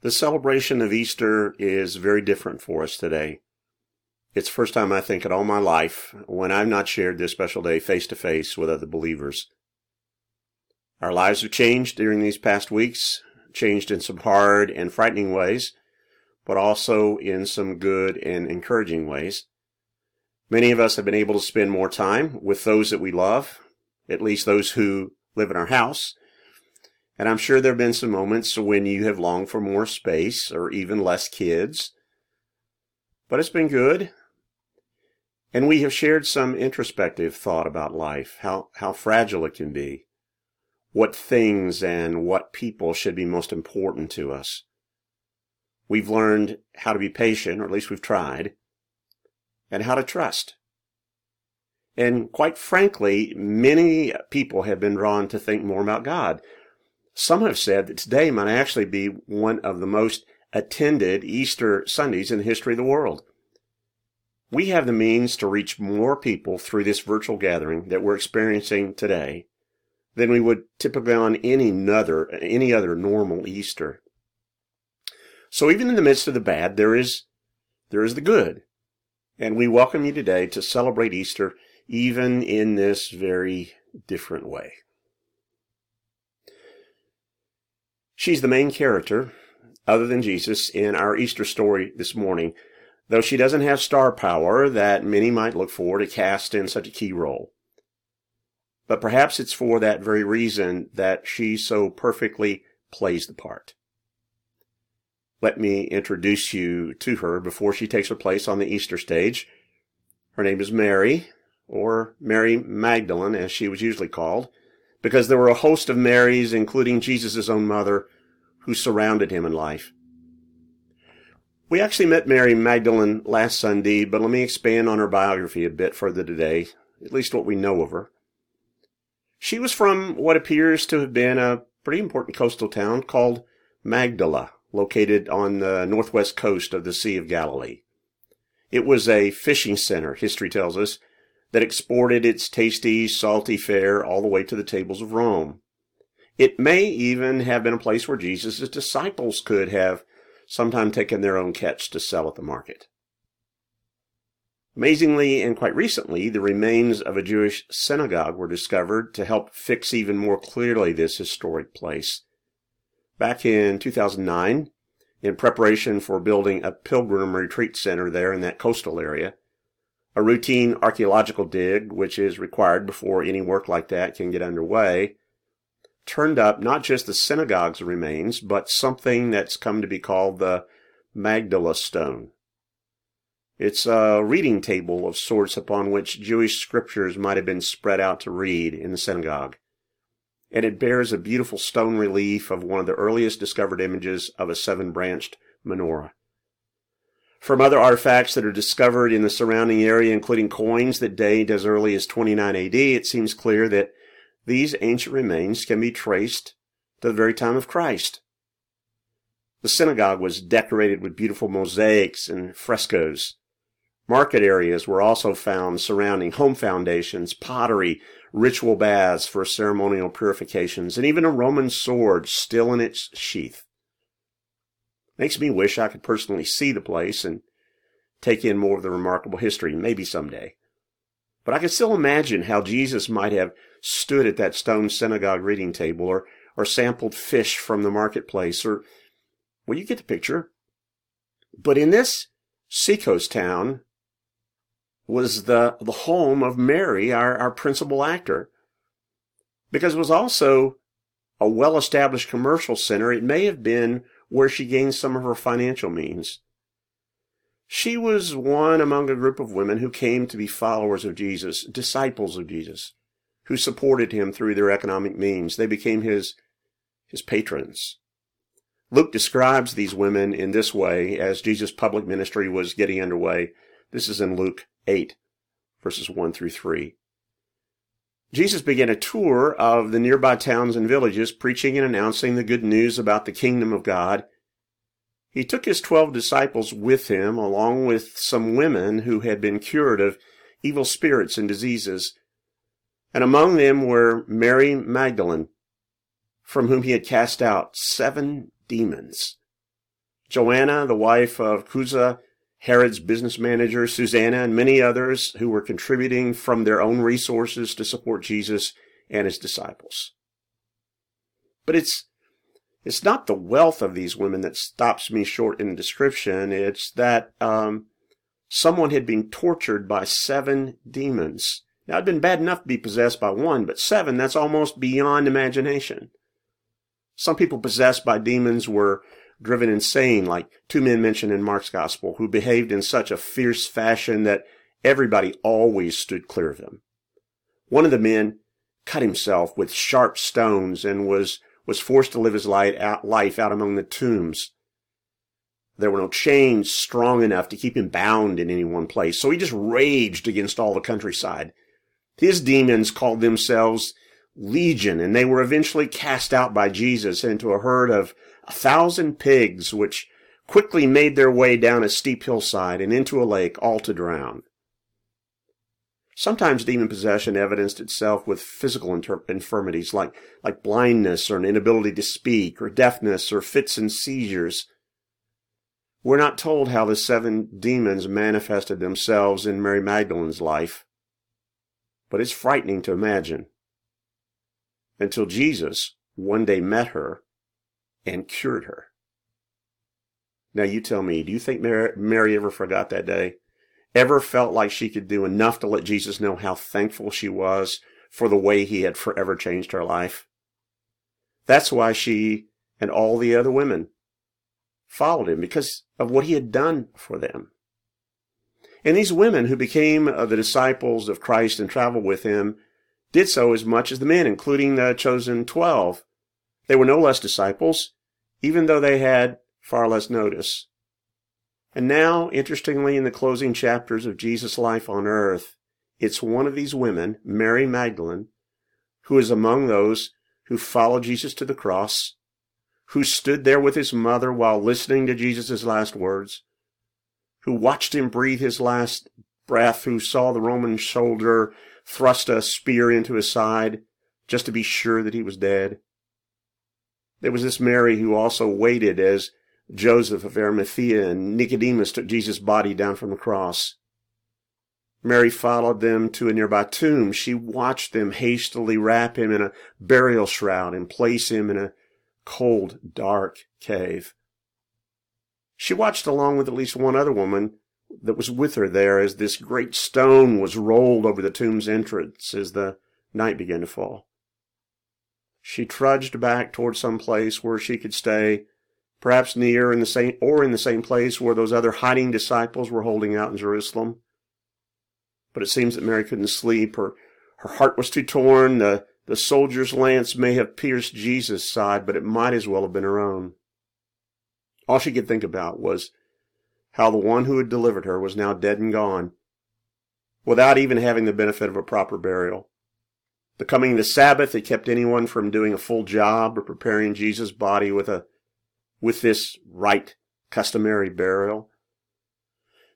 The celebration of Easter is very different for us today. It's the first time I think in all my life when I've not shared this special day face to face with other believers. Our lives have changed during these past weeks, changed in some hard and frightening ways, but also in some good and encouraging ways. Many of us have been able to spend more time with those that we love, at least those who live in our house, and I'm sure there have been some moments when you have longed for more space or even less kids. But it's been good. And we have shared some introspective thought about life, how, how fragile it can be, what things and what people should be most important to us. We've learned how to be patient, or at least we've tried, and how to trust. And quite frankly, many people have been drawn to think more about God. Some have said that today might actually be one of the most attended Easter Sundays in the history of the world. We have the means to reach more people through this virtual gathering that we're experiencing today than we would typically on any other, any other normal Easter. So even in the midst of the bad, there is, there is the good. And we welcome you today to celebrate Easter even in this very different way. She's the main character, other than Jesus, in our Easter story this morning, though she doesn't have star power that many might look for to cast in such a key role. But perhaps it's for that very reason that she so perfectly plays the part. Let me introduce you to her before she takes her place on the Easter stage. Her name is Mary, or Mary Magdalene, as she was usually called because there were a host of Marys, including Jesus' own mother, who surrounded him in life. We actually met Mary Magdalene last Sunday, but let me expand on her biography a bit further today, at least what we know of her. She was from what appears to have been a pretty important coastal town called Magdala, located on the northwest coast of the Sea of Galilee. It was a fishing center, history tells us, that exported its tasty, salty fare all the way to the tables of Rome. It may even have been a place where Jesus' disciples could have sometime taken their own catch to sell at the market. Amazingly, and quite recently, the remains of a Jewish synagogue were discovered to help fix even more clearly this historic place. Back in 2009, in preparation for building a pilgrim retreat center there in that coastal area, a routine archaeological dig, which is required before any work like that can get underway, turned up not just the synagogue's remains, but something that's come to be called the Magdala Stone. It's a reading table of sorts upon which Jewish scriptures might have been spread out to read in the synagogue. And it bears a beautiful stone relief of one of the earliest discovered images of a seven branched menorah. From other artifacts that are discovered in the surrounding area, including coins that date as early as 29 AD, it seems clear that these ancient remains can be traced to the very time of Christ. The synagogue was decorated with beautiful mosaics and frescoes. Market areas were also found surrounding home foundations, pottery, ritual baths for ceremonial purifications, and even a Roman sword still in its sheath. Makes me wish I could personally see the place and take in more of the remarkable history, maybe someday. But I can still imagine how Jesus might have stood at that stone synagogue reading table or, or sampled fish from the marketplace or, well, you get the picture. But in this seacoast town was the, the home of Mary, our, our principal actor. Because it was also a well-established commercial center. It may have been where she gained some of her financial means. She was one among a group of women who came to be followers of Jesus, disciples of Jesus, who supported him through their economic means. They became his, his patrons. Luke describes these women in this way as Jesus' public ministry was getting underway. This is in Luke 8, verses 1 through 3. Jesus began a tour of the nearby towns and villages, preaching and announcing the good news about the kingdom of God. He took his twelve disciples with him, along with some women who had been cured of evil spirits and diseases. And among them were Mary Magdalene, from whom he had cast out seven demons. Joanna, the wife of Chuza, Herod's business manager, Susanna, and many others who were contributing from their own resources to support Jesus and his disciples. But it's it's not the wealth of these women that stops me short in the description. It's that um, someone had been tortured by seven demons. Now, it'd been bad enough to be possessed by one, but seven, that's almost beyond imagination. Some people possessed by demons were driven insane, like two men mentioned in Mark's gospel, who behaved in such a fierce fashion that everybody always stood clear of them. One of the men cut himself with sharp stones and was, was forced to live his life out among the tombs. There were no chains strong enough to keep him bound in any one place, so he just raged against all the countryside. His demons called themselves Legion, and they were eventually cast out by Jesus into a herd of a thousand pigs, which quickly made their way down a steep hillside and into a lake, all to drown. Sometimes demon possession evidenced itself with physical inter- infirmities like, like blindness or an inability to speak or deafness or fits and seizures. We're not told how the seven demons manifested themselves in Mary Magdalene's life, but it's frightening to imagine. Until Jesus one day met her and cured her. Now you tell me, do you think Mary, Mary ever forgot that day? ever felt like she could do enough to let Jesus know how thankful she was for the way he had forever changed her life. That's why she and all the other women followed him because of what he had done for them. And these women who became uh, the disciples of Christ and traveled with him did so as much as the men, including the chosen twelve. They were no less disciples, even though they had far less notice. And now, interestingly, in the closing chapters of Jesus' life on earth, it's one of these women, Mary Magdalene, who is among those who followed Jesus to the cross, who stood there with his mother while listening to Jesus' last words, who watched him breathe his last breath, who saw the Roman soldier thrust a spear into his side just to be sure that he was dead. There was this Mary who also waited as Joseph of Arimathea and Nicodemus took Jesus' body down from the cross. Mary followed them to a nearby tomb. She watched them hastily wrap him in a burial shroud and place him in a cold, dark cave. She watched along with at least one other woman that was with her there as this great stone was rolled over the tomb's entrance as the night began to fall. She trudged back toward some place where she could stay perhaps near in the same or in the same place where those other hiding disciples were holding out in Jerusalem. But it seems that Mary couldn't sleep. Her her heart was too torn. The the soldier's lance may have pierced Jesus' side, but it might as well have been her own. All she could think about was how the one who had delivered her was now dead and gone, without even having the benefit of a proper burial. The coming of the Sabbath had kept anyone from doing a full job or preparing Jesus' body with a with this right customary burial.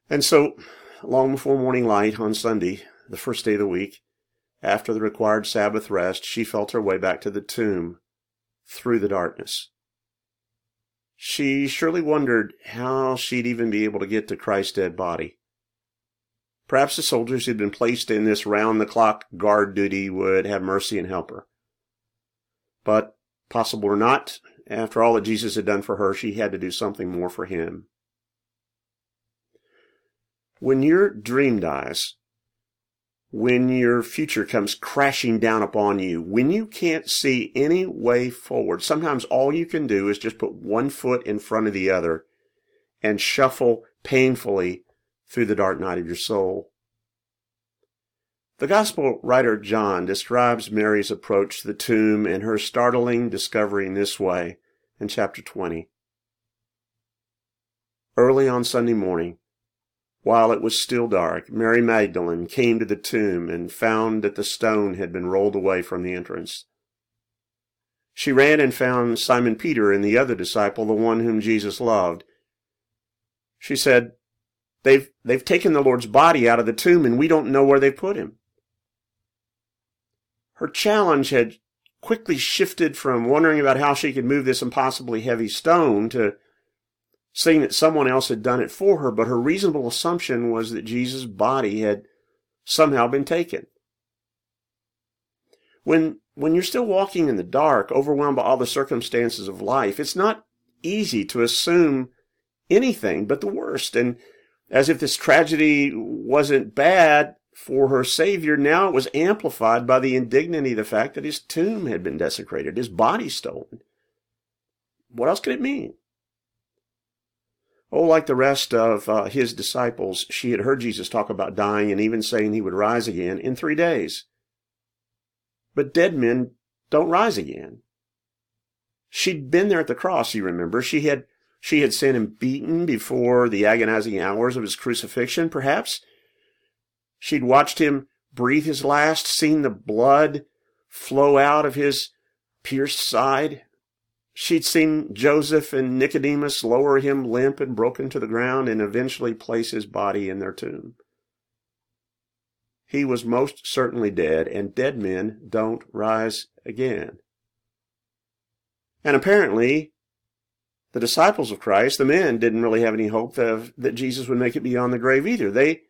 And so, long before morning light on Sunday, the first day of the week, after the required Sabbath rest, she felt her way back to the tomb through the darkness. She surely wondered how she'd even be able to get to Christ's dead body. Perhaps the soldiers who'd been placed in this round the clock guard duty would have mercy and help her. But, possible or not, after all that Jesus had done for her, she had to do something more for him. When your dream dies, when your future comes crashing down upon you, when you can't see any way forward, sometimes all you can do is just put one foot in front of the other and shuffle painfully through the dark night of your soul. The Gospel writer John describes Mary's approach to the tomb and her startling discovery in this way in chapter 20. Early on Sunday morning, while it was still dark, Mary Magdalene came to the tomb and found that the stone had been rolled away from the entrance. She ran and found Simon Peter and the other disciple, the one whom Jesus loved. She said, They've, they've taken the Lord's body out of the tomb and we don't know where they put him. Her challenge had quickly shifted from wondering about how she could move this impossibly heavy stone to seeing that someone else had done it for her, but her reasonable assumption was that Jesus' body had somehow been taken. When, when you're still walking in the dark, overwhelmed by all the circumstances of life, it's not easy to assume anything but the worst. And as if this tragedy wasn't bad for her Savior, now it was amplified by the indignity of the fact that his tomb had been desecrated, his body stolen. What else could it mean? Oh, like the rest of uh, his disciples, she had heard Jesus talk about dying and even saying he would rise again in three days. But dead men don't rise again. She'd been there at the cross, you remember. She had she had seen him beaten before the agonizing hours of his crucifixion, perhaps. She'd watched him breathe his last, seen the blood flow out of his pierced side. She'd seen Joseph and Nicodemus lower him limp and broken to the ground and eventually place his body in their tomb. He was most certainly dead, and dead men don't rise again. And apparently, the disciples of Christ, the men, didn't really have any hope that, that Jesus would make it beyond the grave either. They,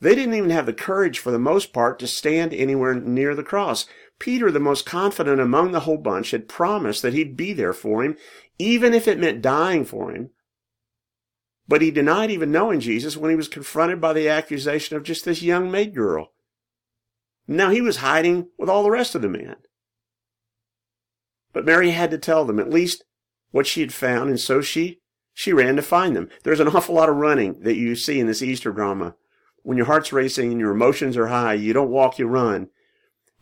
they didn't even have the courage, for the most part, to stand anywhere near the cross. Peter, the most confident among the whole bunch, had promised that he'd be there for him, even if it meant dying for him. But he denied even knowing Jesus when he was confronted by the accusation of just this young maid girl. Now he was hiding with all the rest of the men. But Mary had to tell them, at least what she had found, and so she she ran to find them. There's an awful lot of running that you see in this Easter drama. When your heart's racing and your emotions are high, you don't walk, you run.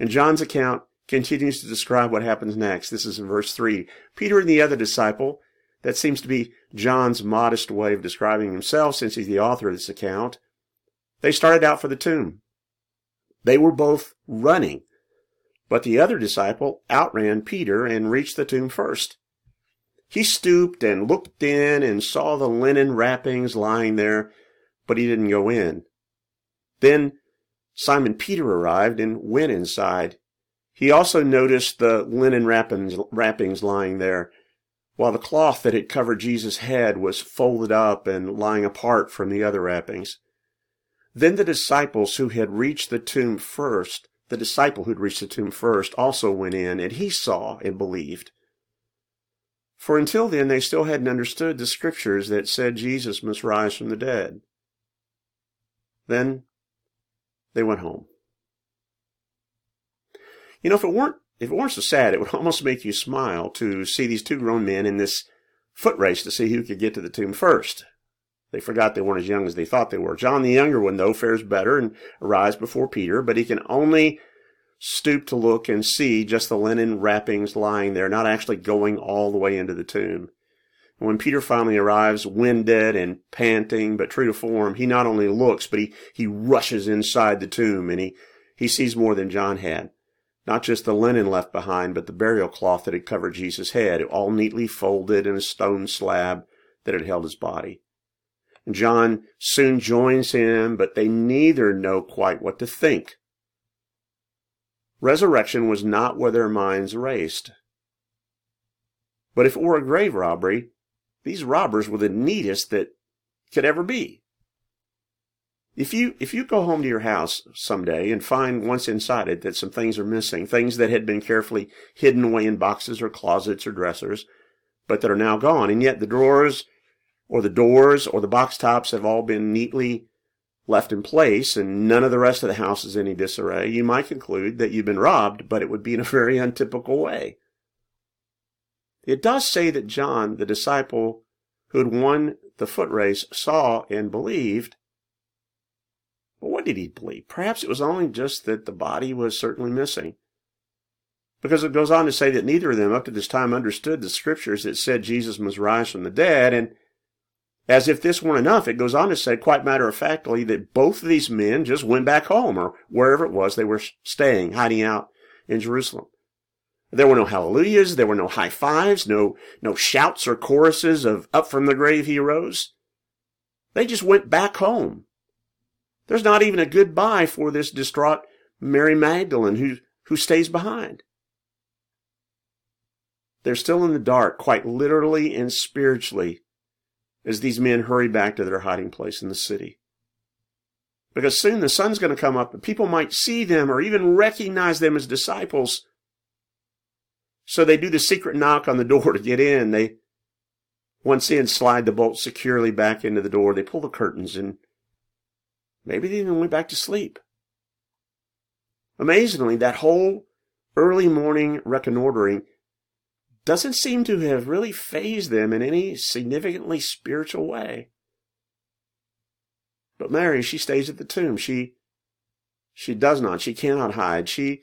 And John's account continues to describe what happens next. This is in verse 3. Peter and the other disciple, that seems to be John's modest way of describing himself since he's the author of this account, they started out for the tomb. They were both running, but the other disciple outran Peter and reached the tomb first. He stooped and looked in and saw the linen wrappings lying there, but he didn't go in. Then Simon Peter arrived and went inside. He also noticed the linen wrappings, wrappings lying there, while the cloth that had covered Jesus' head was folded up and lying apart from the other wrappings. Then the disciples who had reached the tomb first, the disciple who had reached the tomb first, also went in, and he saw and believed. For until then, they still hadn't understood the scriptures that said Jesus must rise from the dead. Then they went home. You know, if it weren't if it weren't so sad, it would almost make you smile to see these two grown men in this foot race to see who could get to the tomb first. They forgot they weren't as young as they thought they were. John, the younger one, though, fares better and arrives before Peter, but he can only stoop to look and see just the linen wrappings lying there, not actually going all the way into the tomb. When Peter finally arrives, winded and panting, but true to form, he not only looks, but he, he rushes inside the tomb and he, he sees more than John had. Not just the linen left behind, but the burial cloth that had covered Jesus' head, all neatly folded in a stone slab that had held his body. John soon joins him, but they neither know quite what to think Resurrection was not where their minds raced. But if it were a grave robbery, these robbers were the neatest that could ever be. If you if you go home to your house someday and find once inside it that some things are missing, things that had been carefully hidden away in boxes or closets or dressers, but that are now gone, and yet the drawers or the doors or the box tops have all been neatly left in place and none of the rest of the house is in any disarray, you might conclude that you've been robbed, but it would be in a very untypical way. It does say that John, the disciple who had won the foot race, saw and believed. But what did he believe? Perhaps it was only just that the body was certainly missing. Because it goes on to say that neither of them up to this time understood the scriptures that said Jesus must rise from the dead, and as if this weren't enough, it goes on to say quite matter of factly that both of these men just went back home or wherever it was they were staying, hiding out in Jerusalem. There were no hallelujahs, there were no high fives, no, no shouts or choruses of up from the grave he rose. They just went back home. There's not even a goodbye for this distraught Mary Magdalene who, who stays behind. They're still in the dark, quite literally and spiritually, as these men hurry back to their hiding place in the city. Because soon the sun's going to come up and people might see them or even recognize them as disciples. So they do the secret knock on the door to get in. They, once in, slide the bolt securely back into the door. They pull the curtains and maybe they even went back to sleep. Amazingly, that whole early morning reconnoitering doesn't seem to have really fazed them in any significantly spiritual way. But Mary, she stays at the tomb. She, she does not, she cannot hide. She,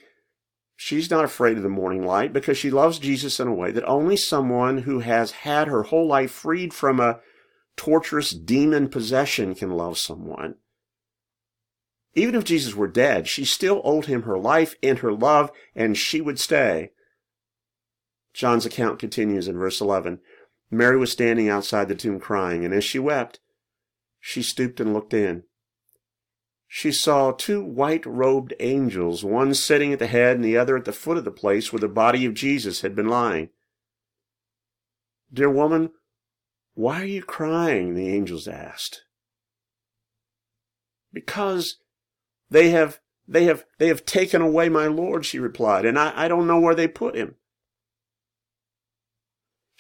she's not afraid of the morning light because she loves Jesus in a way that only someone who has had her whole life freed from a torturous demon possession can love someone. Even if Jesus were dead, she still owed him her life and her love, and she would stay. John's account continues in verse 11. Mary was standing outside the tomb crying, and as she wept, she stooped and looked in. She saw two white robed angels, one sitting at the head and the other at the foot of the place where the body of Jesus had been lying. Dear woman, why are you crying? the angels asked. Because they have, they have, they have taken away my Lord, she replied, and I, I don't know where they put him.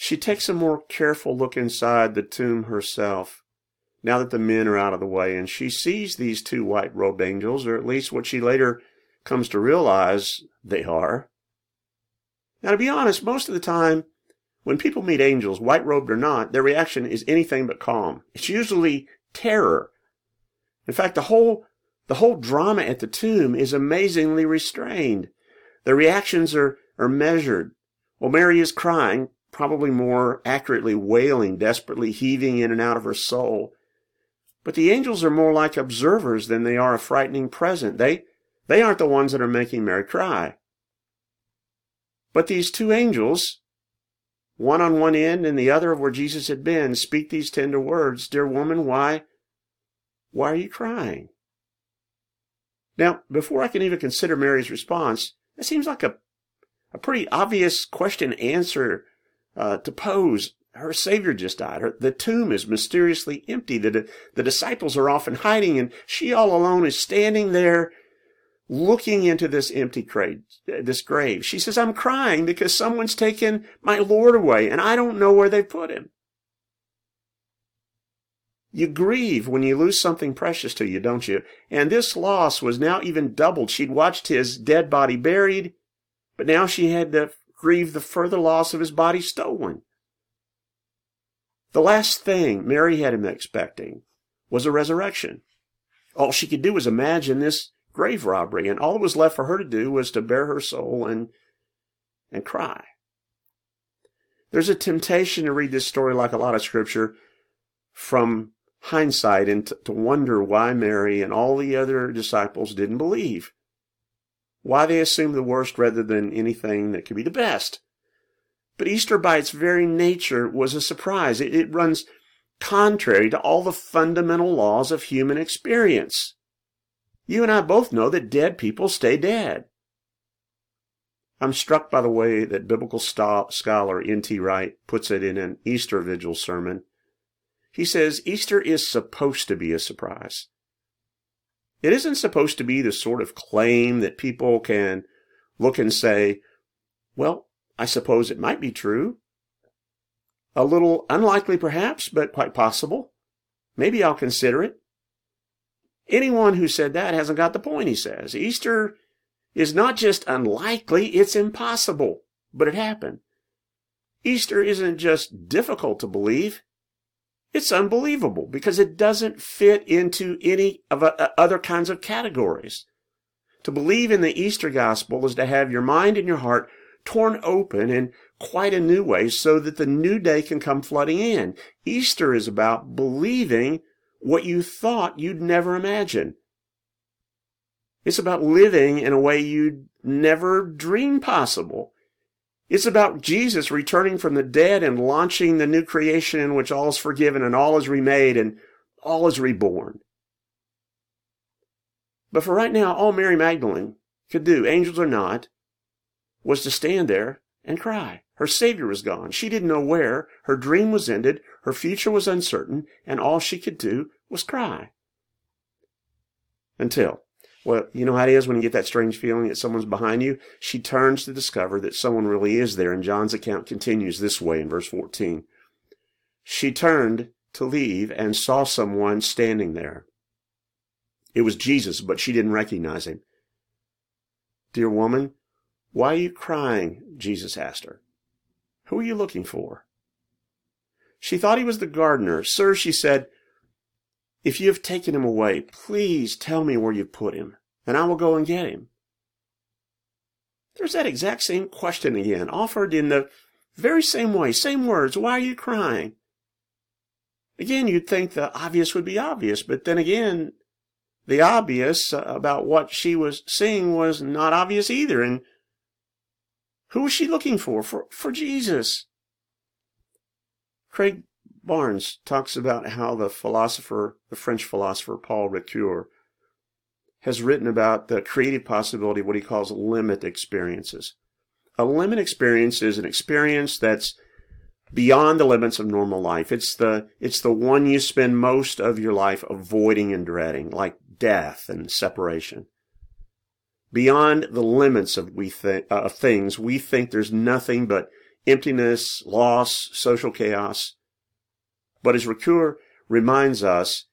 She takes a more careful look inside the tomb herself, now that the men are out of the way, and she sees these two white robed angels, or at least what she later comes to realize they are. Now, to be honest, most of the time, when people meet angels, white robed or not, their reaction is anything but calm. It's usually terror. In fact, the whole, the whole drama at the tomb is amazingly restrained. The reactions are, are measured. Well, Mary is crying, probably more accurately wailing, desperately heaving in and out of her soul. But the angels are more like observers than they are a frightening present. They, they aren't the ones that are making Mary cry. But these two angels, one on one end and the other of where Jesus had been, speak these tender words, Dear woman, why, why are you crying? Now, before I can even consider Mary's response, that seems like a, a pretty obvious question answer uh, to pose. Her Savior just died. Her, the tomb is mysteriously empty. The, the disciples are off and hiding, and she all alone is standing there looking into this empty grave, this grave. She says, I'm crying because someone's taken my Lord away, and I don't know where they put him. You grieve when you lose something precious to you, don't you? And this loss was now even doubled. She'd watched his dead body buried, but now she had to grieve the further loss of his body stolen. The last thing Mary had him expecting was a resurrection. All she could do was imagine this grave robbery, and all that was left for her to do was to bare her soul and and cry. There's a temptation to read this story like a lot of scripture from hindsight and to, to wonder why Mary and all the other disciples didn't believe why they assume the worst rather than anything that could be the best. But Easter, by its very nature, was a surprise. It, it runs contrary to all the fundamental laws of human experience. You and I both know that dead people stay dead. I'm struck by the way that biblical scholar N.T. Wright puts it in an Easter Vigil sermon. He says Easter is supposed to be a surprise. It isn't supposed to be the sort of claim that people can look and say, well, I suppose it might be true. A little unlikely perhaps, but quite possible. Maybe I'll consider it. Anyone who said that hasn't got the point, he says. Easter is not just unlikely, it's impossible, but it happened. Easter isn't just difficult to believe, it's unbelievable because it doesn't fit into any of uh, other kinds of categories. To believe in the Easter gospel is to have your mind and your heart torn open in quite a new way so that the new day can come flooding in. Easter is about believing what you thought you'd never imagine. It's about living in a way you'd never dream possible. It's about Jesus returning from the dead and launching the new creation in which all is forgiven and all is remade and all is reborn. But for right now, all Mary Magdalene could do, angels or not, was to stand there and cry. Her Savior was gone. She didn't know where. Her dream was ended. Her future was uncertain. And all she could do was cry. Until, well, you know how it is when you get that strange feeling that someone's behind you? She turns to discover that someone really is there. And John's account continues this way in verse 14. She turned to leave and saw someone standing there. It was Jesus, but she didn't recognize him. Dear woman, why are you crying? Jesus asked her. Who are you looking for? She thought he was the gardener. Sir, she said, if you have taken him away, please tell me where you've put him, and I will go and get him. There's that exact same question again, offered in the very same way, same words. Why are you crying? Again, you'd think the obvious would be obvious, but then again, the obvious about what she was seeing was not obvious either. And who was she looking for? For, for Jesus. Craig Barnes talks about how the philosopher, the French philosopher Paul Ricoeur, has written about the creative possibility of what he calls limit experiences. A limit experience is an experience that's beyond the limits of normal life. It's the, it's the one you spend most of your life avoiding and dreading, like death and separation beyond the limits of we think uh, of things. We think there's nothing but emptiness, loss, social chaos. But as Ricoeur reminds us,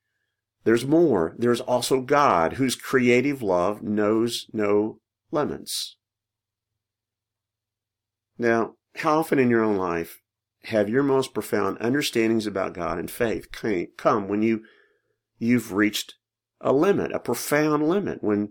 there's more. There's also God, whose creative love knows no limits. Now, how often in your own life have your most profound understandings about God and faith come when you you've reached a limit, a profound limit, when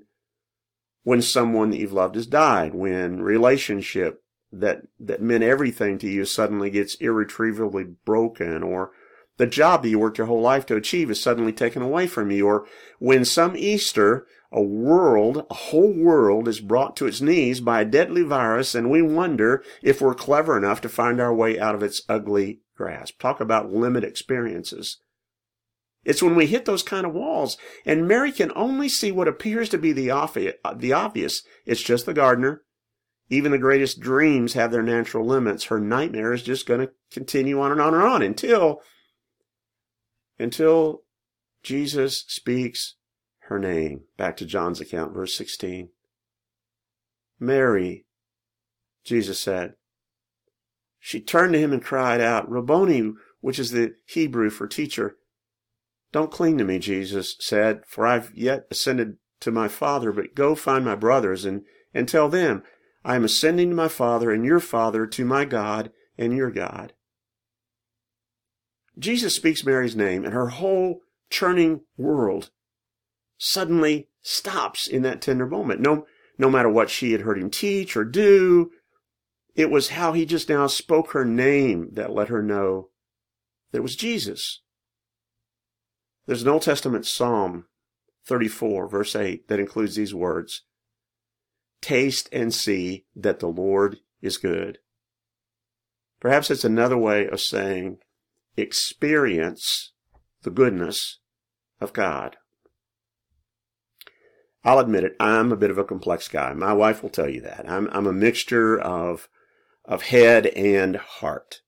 when someone that you've loved has died, when relationship that, that meant everything to you suddenly gets irretrievably broken, or the job that you worked your whole life to achieve is suddenly taken away from you, or when some Easter, a world, a whole world is brought to its knees by a deadly virus and we wonder if we're clever enough to find our way out of its ugly grasp. Talk about limit experiences. It's when we hit those kind of walls. And Mary can only see what appears to be the, the obvious. It's just the gardener. Even the greatest dreams have their natural limits. Her nightmare is just going to continue on and on and on until, until Jesus speaks her name. Back to John's account, verse 16. Mary, Jesus said. She turned to him and cried out, Rabboni, which is the Hebrew for teacher. Don't cling to me, Jesus said, for I've yet ascended to my Father, but go find my brothers and, and tell them, I am ascending to my Father and your Father, to my God and your God. Jesus speaks Mary's name, and her whole churning world suddenly stops in that tender moment. No, no matter what she had heard him teach or do, it was how he just now spoke her name that let her know that it was Jesus. There's an Old Testament Psalm 34, verse 8, that includes these words Taste and see that the Lord is good. Perhaps it's another way of saying experience the goodness of God. I'll admit it, I'm a bit of a complex guy. My wife will tell you that. I'm, I'm a mixture of, of head and heart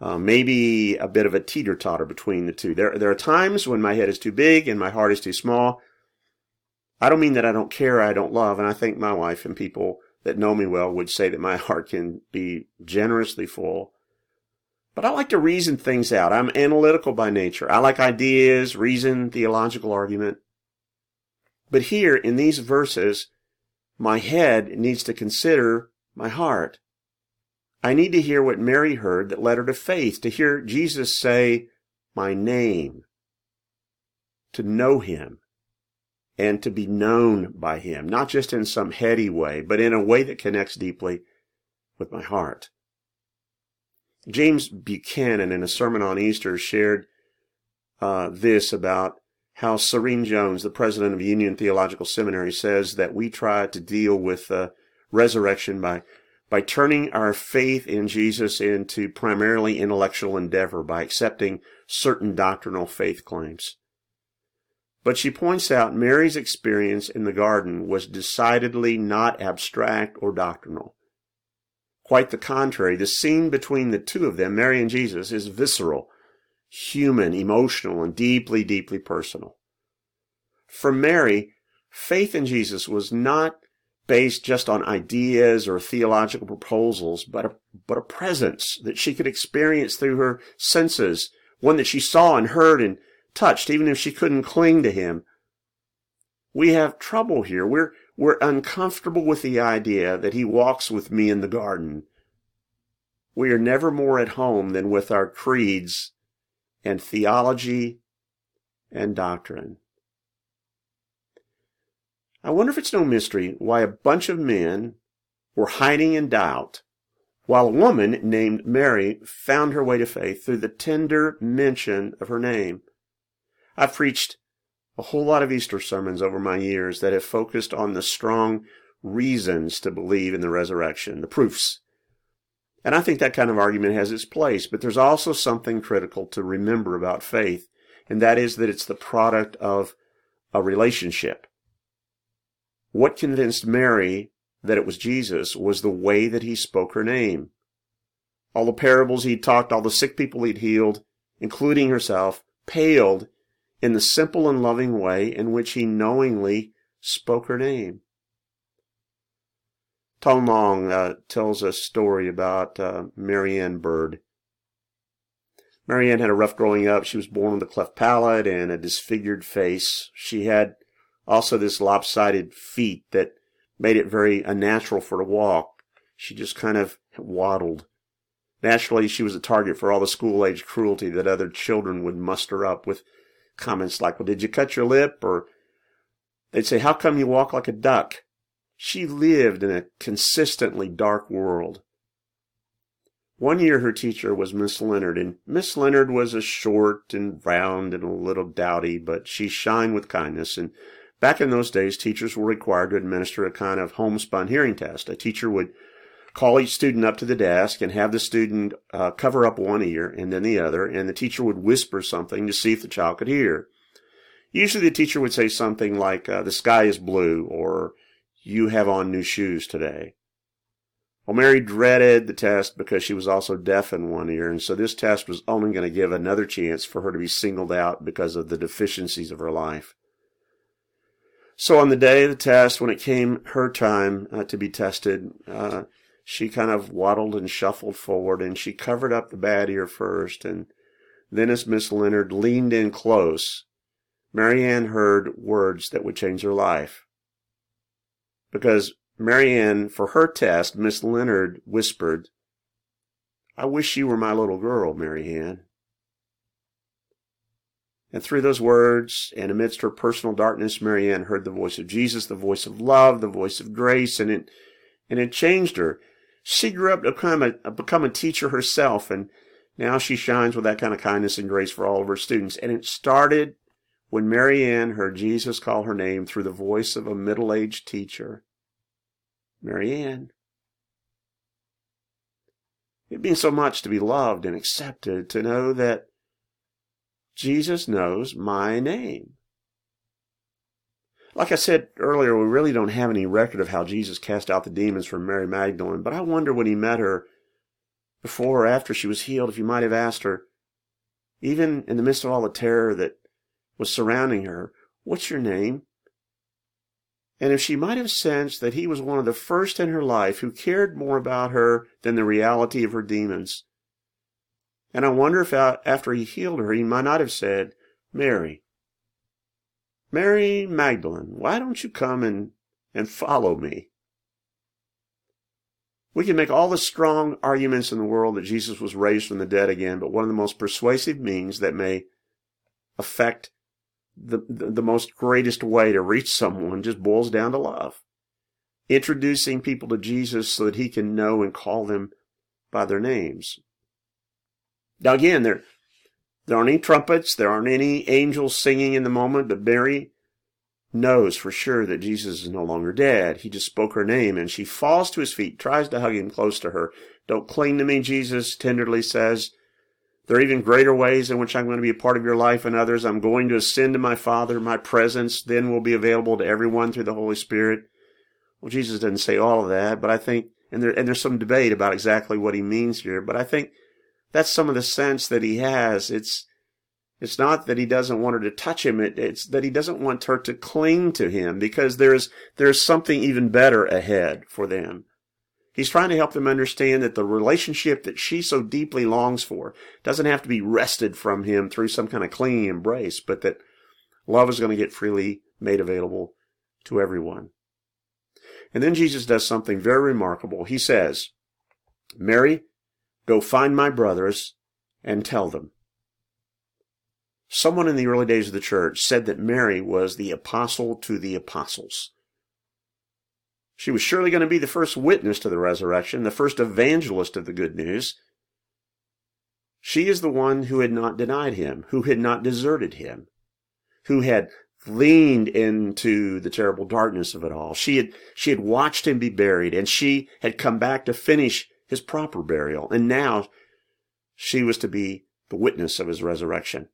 uh, maybe a bit of a teeter totter between the two. There, there are times when my head is too big and my heart is too small. I don't mean that I don't care, I don't love, and I think my wife and people that know me well would say that my heart can be generously full. But I like to reason things out. I'm analytical by nature. I like ideas, reason, theological argument. But here in these verses, my head needs to consider my heart. I need to hear what Mary heard that led her to faith, to hear Jesus say, my name, to know him, and to be known by him, not just in some heady way, but in a way that connects deeply with my heart. James Buchanan, in a sermon on Easter, shared uh, this about how Serene Jones, the president of Union Theological Seminary, says that we try to deal with uh, resurrection by by turning our faith in Jesus into primarily intellectual endeavor by accepting certain doctrinal faith claims. But she points out Mary's experience in the garden was decidedly not abstract or doctrinal. Quite the contrary. The scene between the two of them, Mary and Jesus, is visceral, human, emotional, and deeply, deeply personal. For Mary, faith in Jesus was not based just on ideas or theological proposals, but a, but a presence that she could experience through her senses, one that she saw and heard and touched, even if she couldn't cling to him. We have trouble here. We're, we're uncomfortable with the idea that he walks with me in the garden. We are never more at home than with our creeds and theology and doctrine. I wonder if it's no mystery why a bunch of men were hiding in doubt while a woman named Mary found her way to faith through the tender mention of her name. I've preached a whole lot of Easter sermons over my years that have focused on the strong reasons to believe in the resurrection, the proofs. And I think that kind of argument has its place, but there's also something critical to remember about faith, and that is that it's the product of a relationship. What convinced Mary that it was Jesus was the way that he spoke her name. All the parables he'd talked, all the sick people he'd healed, including herself, paled in the simple and loving way in which he knowingly spoke her name. Tom Long uh, tells a story about uh, Marianne Bird. Marianne had a rough growing up. She was born with a cleft palate and a disfigured face. She had also this lopsided feet that made it very unnatural for her to walk. She just kind of waddled. Naturally, she was a target for all the school age cruelty that other children would muster up with comments like, well, did you cut your lip? Or they'd say, how come you walk like a duck? She lived in a consistently dark world. One year her teacher was Miss Leonard, and Miss Leonard was a short and round and a little dowdy, but she shined with kindness and Back in those days, teachers were required to administer a kind of homespun hearing test. A teacher would call each student up to the desk and have the student uh, cover up one ear and then the other, and the teacher would whisper something to see if the child could hear. Usually the teacher would say something like, uh, the sky is blue, or you have on new shoes today. Well, Mary dreaded the test because she was also deaf in one ear, and so this test was only going to give another chance for her to be singled out because of the deficiencies of her life. So on the day of the test, when it came her time uh, to be tested, uh, she kind of waddled and shuffled forward and she covered up the bad ear first. And then as Miss Leonard leaned in close, Marianne heard words that would change her life. Because Marianne, for her test, Miss Leonard whispered, I wish you were my little girl, Marianne. And through those words and amidst her personal darkness, Marianne heard the voice of Jesus, the voice of love, the voice of grace, and it, and it changed her. She grew up to become a, become a teacher herself, and now she shines with that kind of kindness and grace for all of her students. And it started when Marianne heard Jesus call her name through the voice of a middle-aged teacher. Marianne. It means so much to be loved and accepted, to know that Jesus knows my name. Like I said earlier, we really don't have any record of how Jesus cast out the demons from Mary Magdalene, but I wonder when he met her before or after she was healed, if he might have asked her, even in the midst of all the terror that was surrounding her, what's your name? And if she might have sensed that he was one of the first in her life who cared more about her than the reality of her demons, and I wonder if after he healed her, he might not have said, Mary, Mary Magdalene, why don't you come and, and follow me? We can make all the strong arguments in the world that Jesus was raised from the dead again, but one of the most persuasive means that may affect the, the, the most greatest way to reach someone just boils down to love. Introducing people to Jesus so that he can know and call them by their names. Now again, there there aren't any trumpets, there aren't any angels singing in the moment, but Mary knows for sure that Jesus is no longer dead. He just spoke her name and she falls to his feet, tries to hug him close to her. Don't cling to me, Jesus tenderly says. There are even greater ways in which I'm going to be a part of your life and others. I'm going to ascend to my Father. My presence then will be available to everyone through the Holy Spirit. Well, Jesus doesn't say all of that, but I think And there, and there's some debate about exactly what he means here, but I think that's some of the sense that he has. It's, it's not that he doesn't want her to touch him. It, it's that he doesn't want her to cling to him because there's, there's something even better ahead for them. He's trying to help them understand that the relationship that she so deeply longs for doesn't have to be wrested from him through some kind of clinging embrace, but that love is going to get freely made available to everyone. And then Jesus does something very remarkable. He says, Mary, go find my brothers and tell them. Someone in the early days of the church said that Mary was the apostle to the apostles. She was surely going to be the first witness to the resurrection, the first evangelist of the good news. She is the one who had not denied him, who had not deserted him, who had leaned into the terrible darkness of it all. She had, she had watched him be buried and she had come back to finish his proper burial. And now she was to be the witness of his resurrection.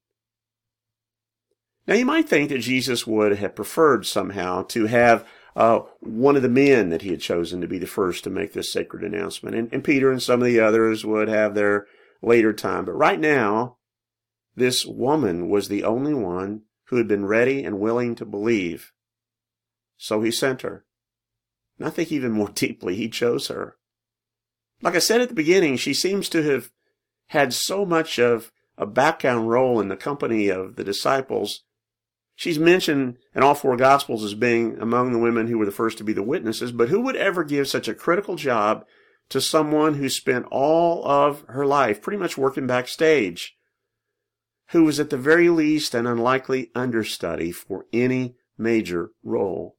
Now you might think that Jesus would have preferred somehow to have uh, one of the men that he had chosen to be the first to make this sacred announcement. And, and Peter and some of the others would have their later time. But right now, this woman was the only one who had been ready and willing to believe. So he sent her. And I think even more deeply, he chose her. Like I said at the beginning, she seems to have had so much of a background role in the company of the disciples She's mentioned in all four Gospels as being among the women who were the first to be the witnesses, but who would ever give such a critical job to someone who spent all of her life pretty much working backstage, who was at the very least an unlikely understudy for any major role?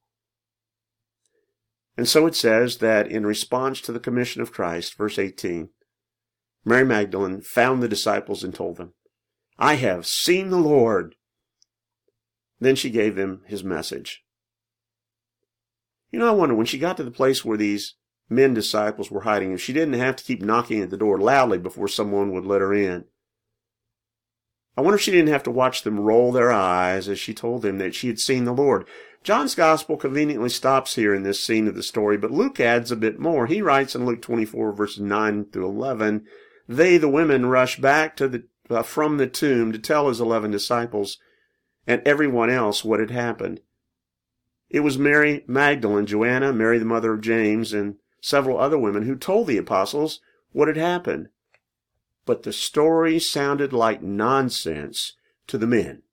And so it says that in response to the commission of Christ, verse 18, Mary Magdalene found the disciples and told them, I have seen the Lord then she gave them his message. You know, I wonder when she got to the place where these men disciples were hiding, if she didn't have to keep knocking at the door loudly before someone would let her in. I wonder if she didn't have to watch them roll their eyes as she told them that she had seen the Lord. John's gospel conveniently stops here in this scene of the story, but Luke adds a bit more. He writes in Luke 24 verses 9 through 11, they, the women, rush back to the, uh, from the tomb to tell his eleven disciples and everyone else what had happened. It was Mary Magdalene, Joanna, Mary the mother of James, and several other women who told the apostles what had happened. But the story sounded like nonsense to the men,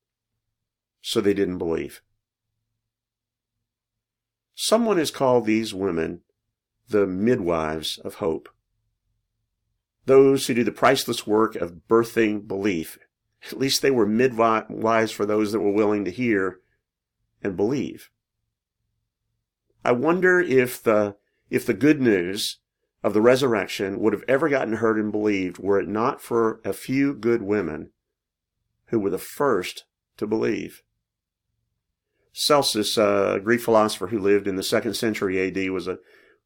so they didn't believe. Someone has called these women the midwives of hope. Those who do the priceless work of birthing belief at least they were midwives for those that were willing to hear and believe. I wonder if the, if the good news of the resurrection would have ever gotten heard and believed were it not for a few good women who were the first to believe. Celsus, a Greek philosopher who lived in the second century AD, was a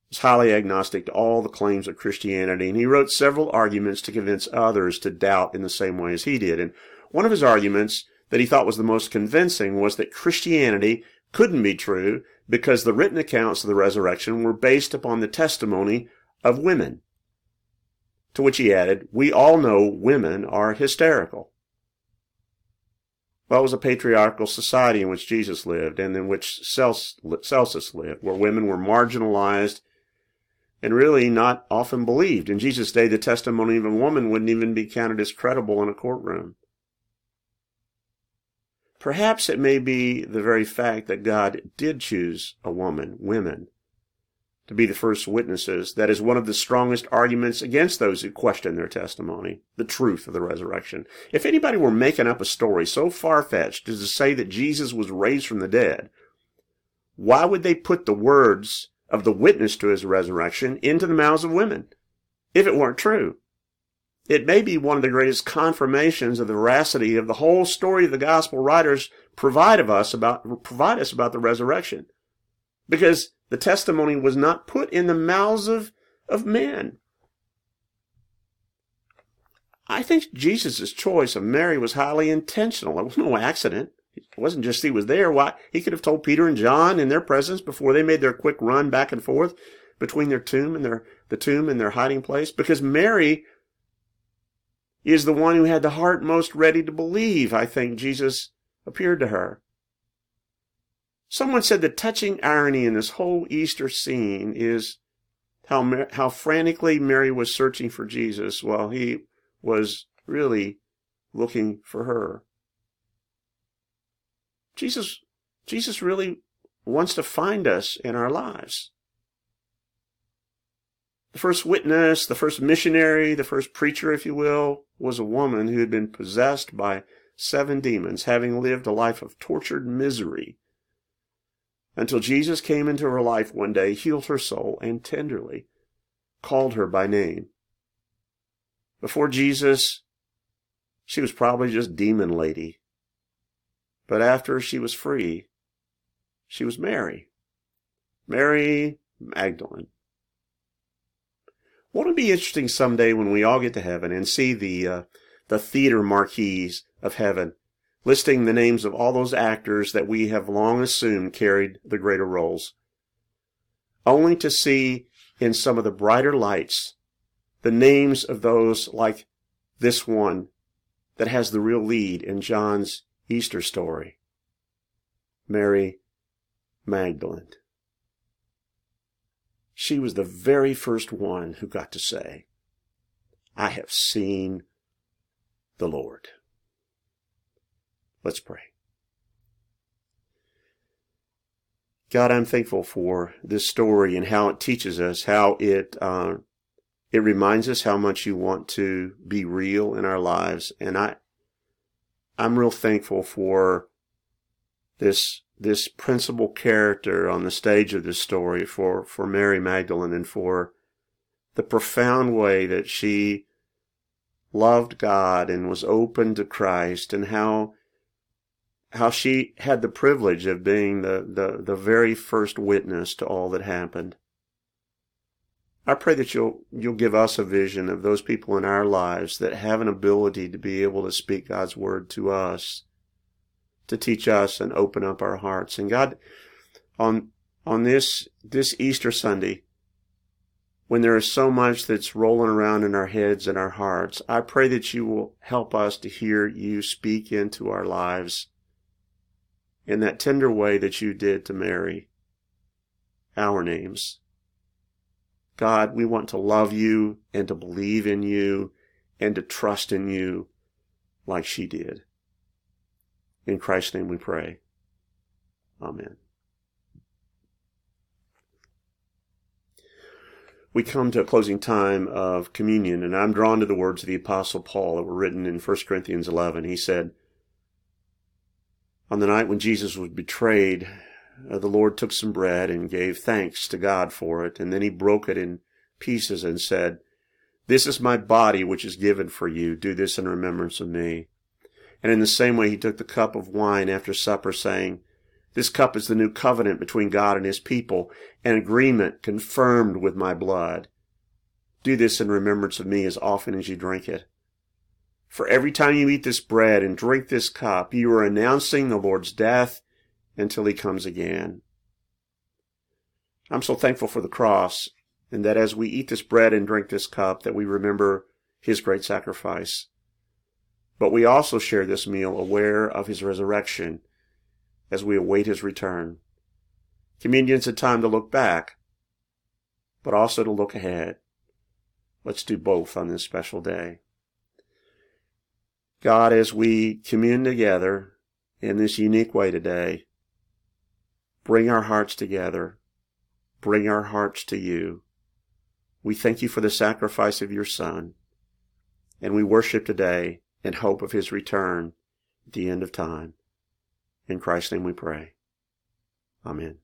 was highly agnostic to all the claims of Christianity, and he wrote several arguments to convince others to doubt in the same way as he did. And one of his arguments that he thought was the most convincing was that Christianity couldn't be true because the written accounts of the resurrection were based upon the testimony of women. To which he added, We all know women are hysterical. Well, it was a patriarchal society in which Jesus lived and in which Celsus lived, where women were marginalized and really not often believed. In Jesus' day, the testimony of a woman wouldn't even be counted as credible in a courtroom. Perhaps it may be the very fact that God did choose a woman, women, to be the first witnesses that is one of the strongest arguments against those who question their testimony, the truth of the resurrection. If anybody were making up a story so far-fetched as to say that Jesus was raised from the dead, why would they put the words of the witness to his resurrection into the mouths of women if it weren't true. It may be one of the greatest confirmations of the veracity of the whole story the gospel writers provide of us about provide us about the resurrection. Because the testimony was not put in the mouths of, of men. I think Jesus' choice of Mary was highly intentional. It was no accident. It wasn't just he was there. Why, he could have told Peter and John in their presence before they made their quick run back and forth between their tomb and their the tomb and their hiding place? Because Mary is the one who had the heart most ready to believe. I think Jesus appeared to her. Someone said the touching irony in this whole Easter scene is how how frantically Mary was searching for Jesus while he was really looking for her. Jesus Jesus really wants to find us in our lives. The first witness, the first missionary, the first preacher, if you will, was a woman who had been possessed by seven demons, having lived a life of tortured misery until Jesus came into her life one day, healed her soul, and tenderly called her by name. Before Jesus, she was probably just demon lady. But after she was free, she was Mary. Mary Magdalene. Won't it be interesting someday when we all get to heaven and see the uh, the theater marquees of heaven listing the names of all those actors that we have long assumed carried the greater roles, only to see in some of the brighter lights the names of those like this one that has the real lead in John's Easter story Mary Magdalene. She was the very first one who got to say, I have seen the Lord. Let's pray. God, I'm thankful for this story and how it teaches us, how it uh, it reminds us how much you want to be real in our lives, and I I'm real thankful for this this principal character on the stage of this story for for Mary Magdalene and for the profound way that she loved God and was open to Christ and how how she had the privilege of being the, the, the very first witness to all that happened. I pray that you'll you'll give us a vision of those people in our lives that have an ability to be able to speak God's word to us, to teach us and open up our hearts. And God, on on this this Easter Sunday, when there is so much that's rolling around in our heads and our hearts, I pray that you will help us to hear you speak into our lives in that tender way that you did to Mary, our names. God, we want to love you and to believe in you and to trust in you like she did. In Christ's name we pray. Amen. We come to a closing time of communion, and I'm drawn to the words of the Apostle Paul that were written in 1 Corinthians 11. He said, on the night when Jesus was betrayed, uh, the Lord took some bread and gave thanks to God for it, and then he broke it in pieces and said, This is my body which is given for you. Do this in remembrance of me. And in the same way, he took the cup of wine after supper, saying, This cup is the new covenant between God and his people, an agreement confirmed with my blood. Do this in remembrance of me as often as you drink it. For every time you eat this bread and drink this cup, you are announcing the Lord's death until he comes again. I'm so thankful for the cross and that as we eat this bread and drink this cup that we remember his great sacrifice. But we also share this meal aware of his resurrection as we await his return. Communion's a time to look back, but also to look ahead. Let's do both on this special day. God, as we commune together in this unique way today, bring our hearts together, bring our hearts to you. We thank you for the sacrifice of your Son, and we worship today in hope of his return at the end of time. In Christ's name we pray. Amen.